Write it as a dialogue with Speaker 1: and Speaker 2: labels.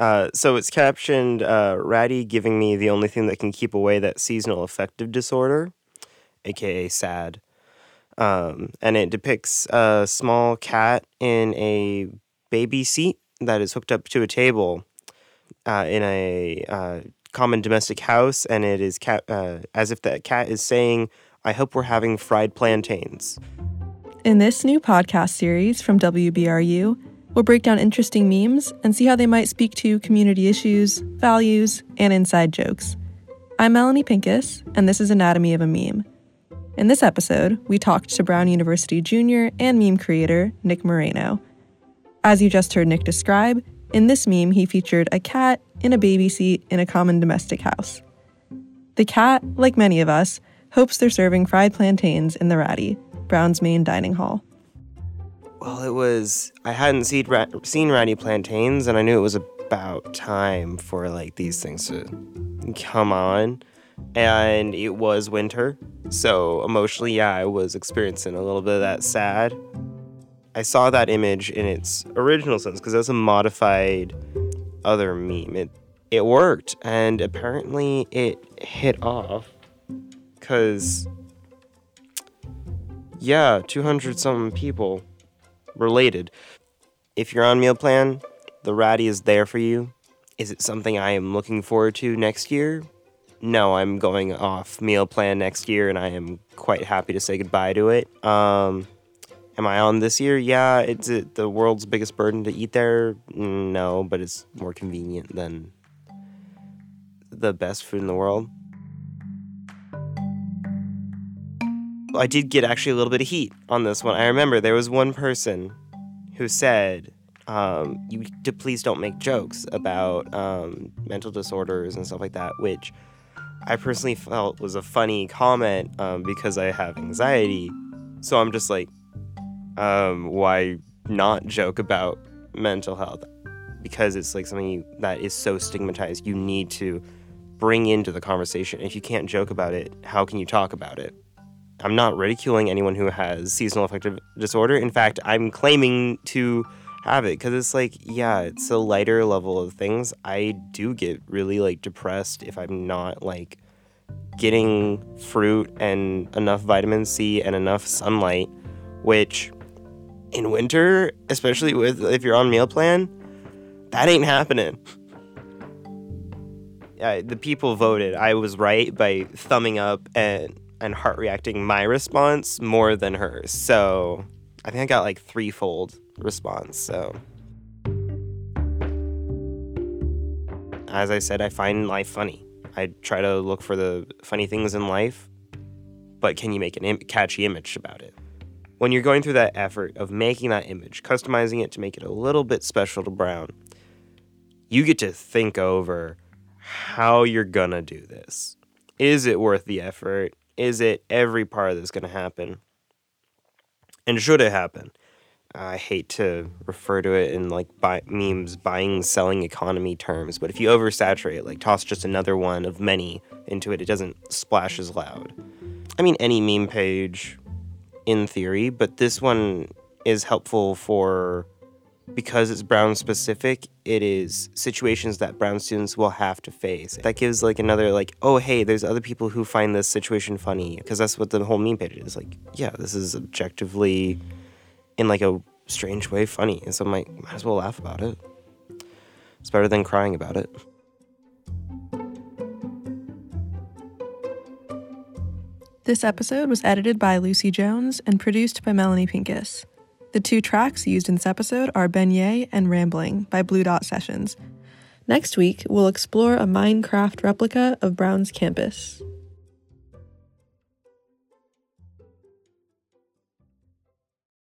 Speaker 1: Uh, so it's captioned uh, Ratty giving me the only thing that can keep away that seasonal affective disorder, aka SAD. Um, and it depicts a small cat in a baby seat that is hooked up to a table uh, in a uh, common domestic house, and it is cat uh, as if that cat is saying, "I hope we're having fried plantains."
Speaker 2: In this new podcast series from WBRU, we'll break down interesting memes and see how they might speak to community issues, values, and inside jokes. I'm Melanie Pincus, and this is Anatomy of a Meme. In this episode, we talked to Brown University junior and meme creator Nick Moreno. As you just heard Nick describe, in this meme he featured a cat in a baby seat in a common domestic house. The cat, like many of us, hopes they're serving fried plantains in the Ratty, Brown's main dining hall.
Speaker 1: Well, it was I hadn't seen ra- seen Ratty Plantains, and I knew it was about time for like these things to come on. And it was winter, so emotionally, yeah, I was experiencing a little bit of that sad. I saw that image in its original sense because that's a modified other meme. It it worked, and apparently it hit off because yeah, 200 something people related. If you're on meal plan, the ratty is there for you. Is it something I am looking forward to next year? No, I'm going off meal plan next year and I am quite happy to say goodbye to it. Um, am I on this year? Yeah, it's it the world's biggest burden to eat there? No, but it's more convenient than the best food in the world. I did get actually a little bit of heat on this one. I remember there was one person who said, um, "You please don't make jokes about um, mental disorders and stuff like that," which I personally felt was a funny comment um, because I have anxiety. So I'm just like, um, why not joke about mental health? Because it's like something you, that is so stigmatized. You need to bring into the conversation. If you can't joke about it, how can you talk about it? I'm not ridiculing anyone who has seasonal affective disorder. In fact, I'm claiming to have it because it's like, yeah, it's a lighter level of things. I do get really like depressed if I'm not like getting fruit and enough vitamin C and enough sunlight, which in winter, especially with if you're on meal plan, that ain't happening. Yeah, the people voted. I was right by thumbing up and and heart reacting my response more than hers. So I think I got like threefold response. So as I said, I find life funny. I try to look for the funny things in life, but can you make a Im- catchy image about it? When you're going through that effort of making that image, customizing it to make it a little bit special to Brown, you get to think over how you're gonna do this. Is it worth the effort? Is it every part that's gonna happen? And should it happen? I hate to refer to it in like buy, memes, buying, selling economy terms, but if you oversaturate, like toss just another one of many into it, it doesn't splash as loud. I mean, any meme page in theory, but this one is helpful for because it's Brown specific, it is situations that Brown students will have to face. That gives like another like, oh hey, there's other people who find this situation funny because that's what the whole meme page is. Like, yeah, this is objectively in like a strange way funny, and so I might might as well laugh about it. It's better than crying about it.
Speaker 2: This episode was edited by Lucy Jones and produced by Melanie Pincus. The two tracks used in this episode are Beignet and Rambling by Blue Dot Sessions. Next week, we'll explore a Minecraft replica of Brown's campus.